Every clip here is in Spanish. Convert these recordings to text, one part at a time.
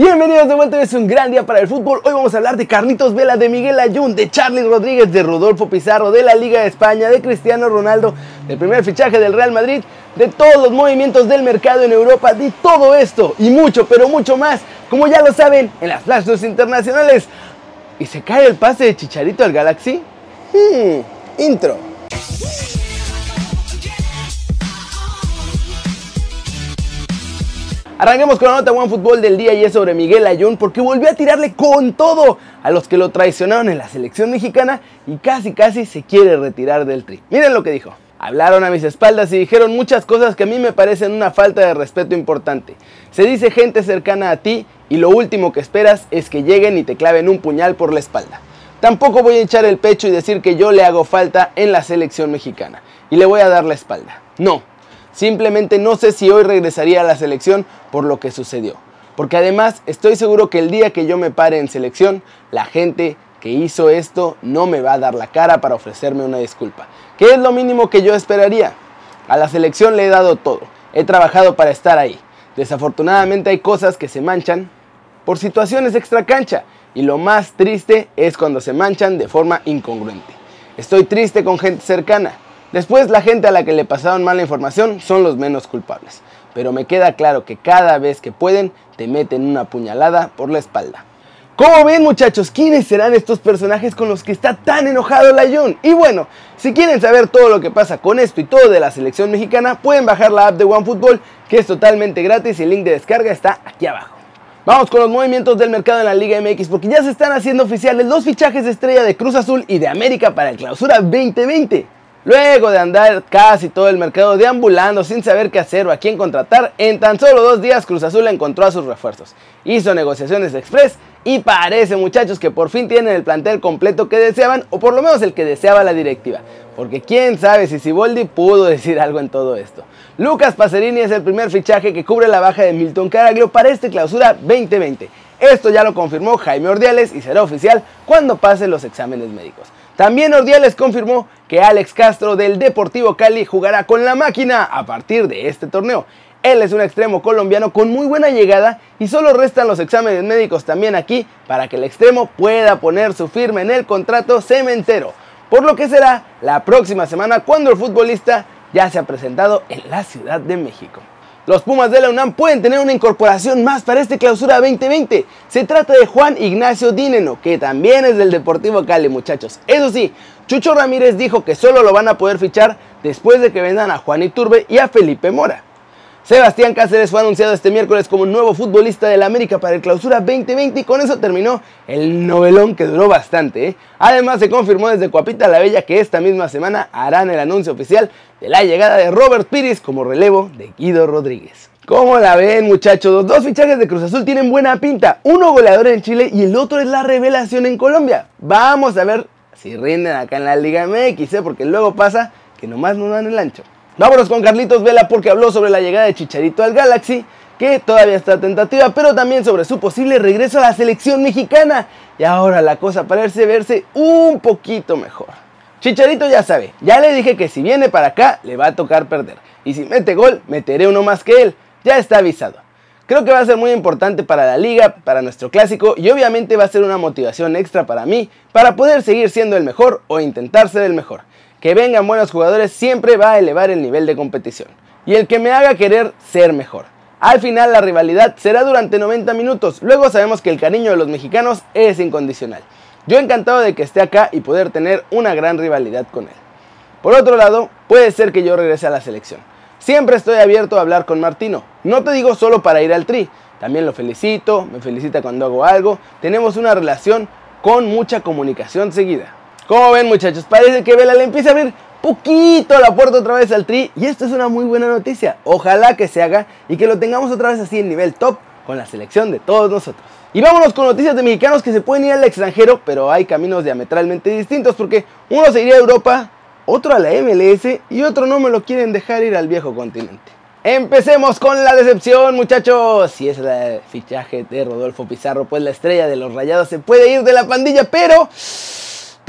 Bienvenidos de vuelta, es un gran día para el fútbol. Hoy vamos a hablar de Carlitos Vela, de Miguel Ayun, de Charlie Rodríguez, de Rodolfo Pizarro, de la Liga de España, de Cristiano Ronaldo, del primer fichaje del Real Madrid, de todos los movimientos del mercado en Europa, de todo esto y mucho, pero mucho más, como ya lo saben, en las Flash News internacionales. ¿Y se cae el pase de Chicharito al Galaxy? Hmm, intro. Arranquemos con la nota One Fútbol del día y es sobre Miguel Ayun porque volvió a tirarle con todo a los que lo traicionaron en la selección mexicana y casi casi se quiere retirar del tri. Miren lo que dijo. Hablaron a mis espaldas y dijeron muchas cosas que a mí me parecen una falta de respeto importante. Se dice gente cercana a ti y lo último que esperas es que lleguen y te claven un puñal por la espalda. Tampoco voy a echar el pecho y decir que yo le hago falta en la selección mexicana y le voy a dar la espalda. No, Simplemente no sé si hoy regresaría a la selección por lo que sucedió. Porque además estoy seguro que el día que yo me pare en selección, la gente que hizo esto no me va a dar la cara para ofrecerme una disculpa. Que es lo mínimo que yo esperaría. A la selección le he dado todo. He trabajado para estar ahí. Desafortunadamente hay cosas que se manchan por situaciones extra cancha. Y lo más triste es cuando se manchan de forma incongruente. Estoy triste con gente cercana. Después la gente a la que le pasaron mala información son los menos culpables. Pero me queda claro que cada vez que pueden te meten una puñalada por la espalda. ¿Cómo ven muchachos? ¿Quiénes serán estos personajes con los que está tan enojado la Jun? Y bueno, si quieren saber todo lo que pasa con esto y todo de la selección mexicana, pueden bajar la app de OneFootball que es totalmente gratis y el link de descarga está aquí abajo. Vamos con los movimientos del mercado en la Liga MX porque ya se están haciendo oficiales los fichajes de estrella de Cruz Azul y de América para el Clausura 2020. Luego de andar casi todo el mercado deambulando sin saber qué hacer o a quién contratar, en tan solo dos días Cruz Azul encontró a sus refuerzos. Hizo negociaciones express y parece muchachos que por fin tienen el plantel completo que deseaban o por lo menos el que deseaba la directiva. Porque quién sabe si Siboldi pudo decir algo en todo esto. Lucas Pacerini es el primer fichaje que cubre la baja de Milton Caraglio para este clausura 2020. Esto ya lo confirmó Jaime Ordiales y será oficial cuando pasen los exámenes médicos. También Ordiales confirmó que Alex Castro del Deportivo Cali jugará con la máquina a partir de este torneo. Él es un extremo colombiano con muy buena llegada y solo restan los exámenes médicos también aquí para que el extremo pueda poner su firma en el contrato cementero. Por lo que será la próxima semana cuando el futbolista ya se ha presentado en la Ciudad de México. Los Pumas de la UNAM pueden tener una incorporación más para este clausura 2020. Se trata de Juan Ignacio Dineno, que también es del Deportivo Cali, muchachos. Eso sí, Chucho Ramírez dijo que solo lo van a poder fichar después de que vendan a Juan Iturbe y a Felipe Mora. Sebastián Cáceres fue anunciado este miércoles como nuevo futbolista del América para el Clausura 2020 y con eso terminó el novelón que duró bastante. ¿eh? Además se confirmó desde Cuapita la Bella que esta misma semana harán el anuncio oficial de la llegada de Robert Piris como relevo de Guido Rodríguez. ¿Cómo la ven muchachos? Los dos fichajes de Cruz Azul tienen buena pinta. Uno goleador en Chile y el otro es la revelación en Colombia. Vamos a ver si rinden acá en la Liga MX, ¿eh? porque luego pasa que nomás no dan el ancho. Vámonos con Carlitos Vela porque habló sobre la llegada de Chicharito al Galaxy, que todavía está tentativa, pero también sobre su posible regreso a la selección mexicana. Y ahora la cosa parece verse un poquito mejor. Chicharito ya sabe, ya le dije que si viene para acá le va a tocar perder. Y si mete gol, meteré uno más que él. Ya está avisado. Creo que va a ser muy importante para la liga, para nuestro clásico y obviamente va a ser una motivación extra para mí para poder seguir siendo el mejor o intentar ser el mejor que vengan buenos jugadores siempre va a elevar el nivel de competición. Y el que me haga querer ser mejor. Al final la rivalidad será durante 90 minutos, luego sabemos que el cariño de los mexicanos es incondicional. Yo encantado de que esté acá y poder tener una gran rivalidad con él. Por otro lado, puede ser que yo regrese a la selección. Siempre estoy abierto a hablar con Martino. No te digo solo para ir al tri, también lo felicito, me felicita cuando hago algo. Tenemos una relación con mucha comunicación seguida. Como ven muchachos, parece que Vela le empieza a abrir poquito la puerta otra vez al Tri y esto es una muy buena noticia. Ojalá que se haga y que lo tengamos otra vez así en nivel top con la selección de todos nosotros. Y vámonos con noticias de mexicanos que se pueden ir al extranjero, pero hay caminos diametralmente distintos porque uno se iría a Europa, otro a la MLS y otro no me lo quieren dejar ir al viejo continente. Empecemos con la decepción, muchachos. Si es el fichaje de Rodolfo Pizarro, pues la estrella de los rayados se puede ir de la pandilla, pero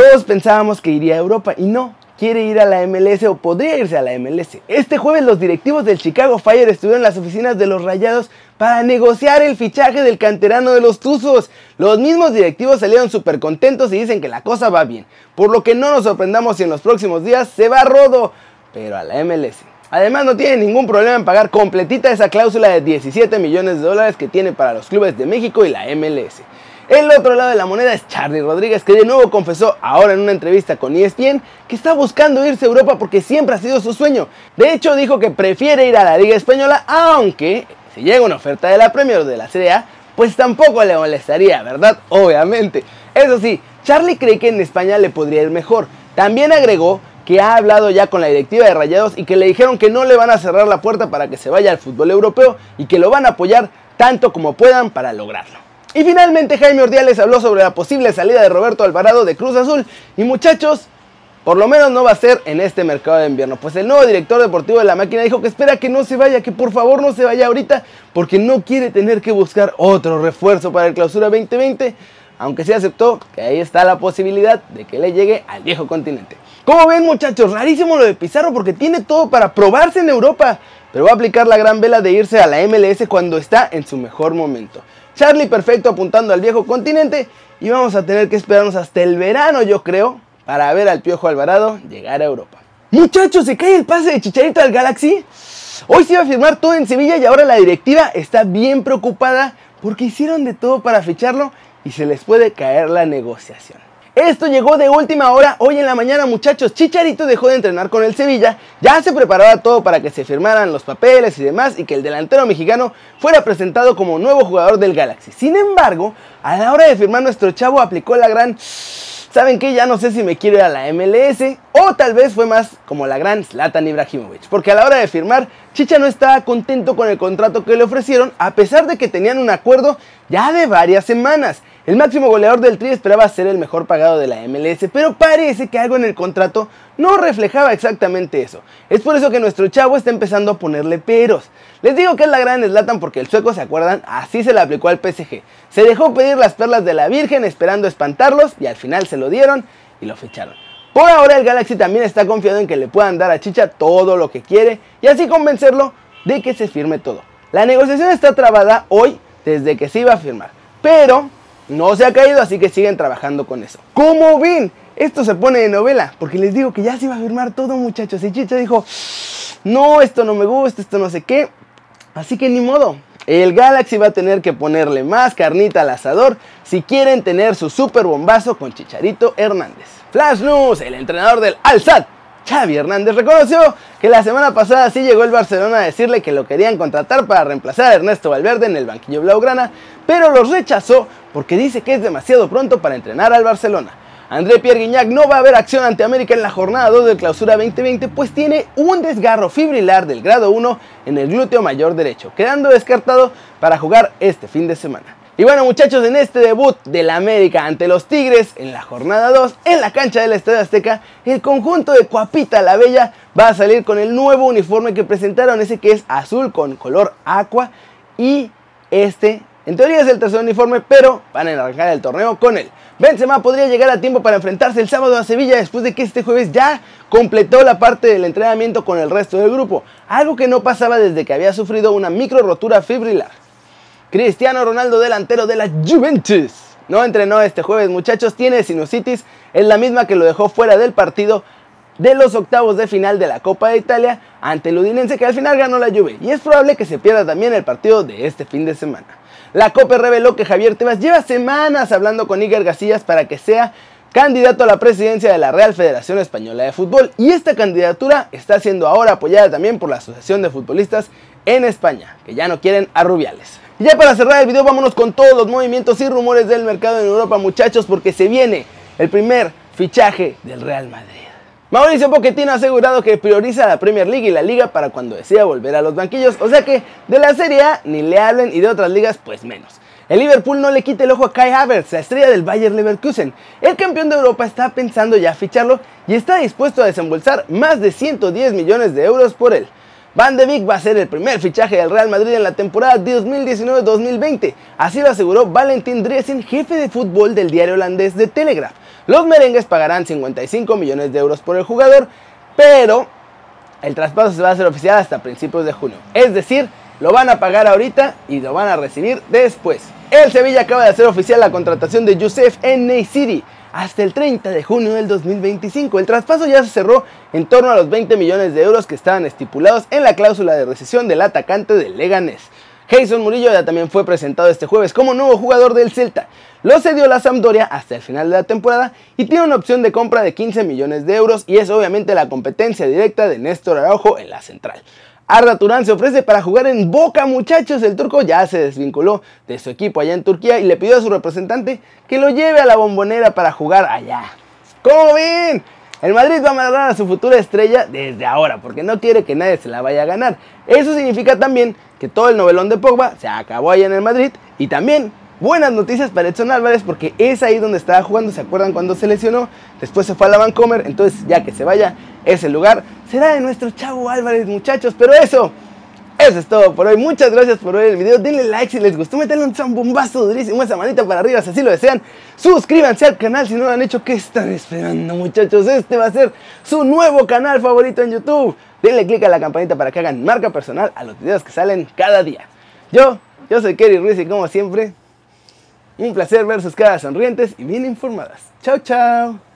todos pensábamos que iría a Europa y no, quiere ir a la MLS o podría irse a la MLS. Este jueves los directivos del Chicago Fire estuvieron en las oficinas de los Rayados para negociar el fichaje del canterano de los Tuzos. Los mismos directivos salieron súper contentos y dicen que la cosa va bien, por lo que no nos sorprendamos si en los próximos días se va rodo, pero a la MLS. Además no tiene ningún problema en pagar completita esa cláusula de 17 millones de dólares que tiene para los clubes de México y la MLS. El otro lado de la moneda es Charlie Rodríguez, que de nuevo confesó ahora en una entrevista con ESPN que está buscando irse a Europa porque siempre ha sido su sueño. De hecho, dijo que prefiere ir a la Liga Española, aunque si llega una oferta de la Premier o de la Serie A, pues tampoco le molestaría, ¿verdad? Obviamente. Eso sí, Charlie cree que en España le podría ir mejor. También agregó que ha hablado ya con la directiva de Rayados y que le dijeron que no le van a cerrar la puerta para que se vaya al fútbol europeo y que lo van a apoyar tanto como puedan para lograrlo. Y finalmente Jaime Ordiales habló sobre la posible salida de Roberto Alvarado de Cruz Azul. Y muchachos, por lo menos no va a ser en este mercado de invierno. Pues el nuevo director deportivo de la máquina dijo que espera que no se vaya, que por favor no se vaya ahorita, porque no quiere tener que buscar otro refuerzo para el clausura 2020. Aunque sí aceptó que ahí está la posibilidad de que le llegue al viejo continente. Como ven muchachos, rarísimo lo de Pizarro porque tiene todo para probarse en Europa. Pero va a aplicar la gran vela de irse a la MLS cuando está en su mejor momento. Charlie perfecto apuntando al viejo continente y vamos a tener que esperarnos hasta el verano, yo creo, para ver al Piojo Alvarado llegar a Europa. Muchachos, se cae el pase de Chicharito al Galaxy. Hoy se iba a firmar todo en Sevilla y ahora la directiva está bien preocupada porque hicieron de todo para ficharlo y se les puede caer la negociación. Esto llegó de última hora hoy en la mañana muchachos. Chicharito dejó de entrenar con el Sevilla, ya se preparaba todo para que se firmaran los papeles y demás y que el delantero mexicano fuera presentado como nuevo jugador del Galaxy. Sin embargo, a la hora de firmar nuestro chavo aplicó la gran... ¿Saben qué? Ya no sé si me quiero ir a la MLS o tal vez fue más como la gran Zlatan Ibrahimovic. Porque a la hora de firmar, Chicha no estaba contento con el contrato que le ofrecieron a pesar de que tenían un acuerdo ya de varias semanas. El máximo goleador del Tri esperaba ser el mejor pagado de la MLS, pero parece que algo en el contrato no reflejaba exactamente eso. Es por eso que nuestro chavo está empezando a ponerle peros. Les digo que es la gran Slatan porque el sueco, ¿se acuerdan? Así se le aplicó al PSG. Se dejó pedir las perlas de la Virgen esperando espantarlos y al final se lo dieron y lo ficharon. Por ahora el Galaxy también está confiado en que le puedan dar a Chicha todo lo que quiere y así convencerlo de que se firme todo. La negociación está trabada hoy desde que se iba a firmar, pero no se ha caído, así que siguen trabajando con eso. ¿Cómo ven? Esto se pone de novela, porque les digo que ya se iba a firmar todo, muchachos. Y Chicha dijo, no, esto no me gusta, esto no sé qué. Así que ni modo. El Galaxy va a tener que ponerle más carnita al asador si quieren tener su super bombazo con Chicharito Hernández. Flash News, el entrenador del Alsat, Xavi Hernández reconoció que la semana pasada sí llegó el Barcelona a decirle que lo querían contratar para reemplazar a Ernesto Valverde en el banquillo blaugrana, pero los rechazó porque dice que es demasiado pronto para entrenar al Barcelona. André Pierre Guignac no va a haber acción ante América en la jornada 2 del Clausura 2020, pues tiene un desgarro fibrilar del grado 1 en el glúteo mayor derecho, quedando descartado para jugar este fin de semana. Y bueno muchachos, en este debut del América ante los Tigres en la jornada 2, en la cancha del Estadio Azteca, el conjunto de Cuapita la Bella va a salir con el nuevo uniforme que presentaron, ese que es azul con color aqua y este en teoría es el tercer uniforme, pero van a arrancar el torneo con él. Benzema podría llegar a tiempo para enfrentarse el sábado a Sevilla después de que este jueves ya completó la parte del entrenamiento con el resto del grupo, algo que no pasaba desde que había sufrido una micro rotura fibrilar. Cristiano Ronaldo, delantero de la Juventus, no entrenó este jueves, muchachos, tiene sinusitis, es la misma que lo dejó fuera del partido de los octavos de final de la Copa de Italia ante el Udinense que al final ganó la Juve y es probable que se pierda también el partido de este fin de semana. La COPE reveló que Javier Tebas lleva semanas hablando con Iker Casillas para que sea candidato a la presidencia de la Real Federación Española de Fútbol y esta candidatura está siendo ahora apoyada también por la Asociación de Futbolistas en España, que ya no quieren a Rubiales. Y ya para cerrar el video vámonos con todos los movimientos y rumores del mercado en Europa muchachos porque se viene el primer fichaje del Real Madrid. Mauricio Pochettino ha asegurado que prioriza la Premier League y la Liga para cuando decida volver a los banquillos, o sea que de la Serie A ni le hablen y de otras ligas pues menos. El Liverpool no le quite el ojo a Kai Havertz, la estrella del Bayer Leverkusen. El campeón de Europa está pensando ya ficharlo y está dispuesto a desembolsar más de 110 millones de euros por él. Van de Beek va a ser el primer fichaje del Real Madrid en la temporada 2019-2020. Así lo aseguró Valentin Dresen, jefe de fútbol del diario holandés de Telegraph. Los merengues pagarán 55 millones de euros por el jugador, pero el traspaso se va a hacer oficial hasta principios de junio. Es decir, lo van a pagar ahorita y lo van a recibir después. El Sevilla acaba de hacer oficial la contratación de Youssef en City hasta el 30 de junio del 2025. El traspaso ya se cerró en torno a los 20 millones de euros que estaban estipulados en la cláusula de recesión del atacante del Leganés. Jason Murillo ya también fue presentado este jueves como nuevo jugador del Celta. Lo cedió la Sampdoria hasta el final de la temporada y tiene una opción de compra de 15 millones de euros y es obviamente la competencia directa de Néstor Araujo en la central. Arda Turán se ofrece para jugar en Boca, muchachos. El turco ya se desvinculó de su equipo allá en Turquía y le pidió a su representante que lo lleve a la bombonera para jugar allá. ¿Cómo ven? El Madrid va a amarrar a su futura estrella desde ahora, porque no quiere que nadie se la vaya a ganar. Eso significa también que todo el novelón de Pogba se acabó allá en el Madrid y también Buenas noticias para Edson Álvarez porque es ahí donde estaba jugando, ¿se acuerdan cuando se lesionó? Después se fue a la Vancomer, entonces ya que se vaya, ese lugar será de nuestro chavo Álvarez, muchachos. Pero eso, eso es todo por hoy. Muchas gracias por ver el video. Denle like si les gustó, meterle un zambombazo durísimo, esa manita para arriba si así lo desean. Suscríbanse al canal si no lo han hecho. ¿Qué están esperando, muchachos? Este va a ser su nuevo canal favorito en YouTube. Denle click a la campanita para que hagan marca personal a los videos que salen cada día. Yo, yo soy Kerry Ruiz y como siempre, un placer ver sus caras sonrientes y bien informadas. Chao, chao.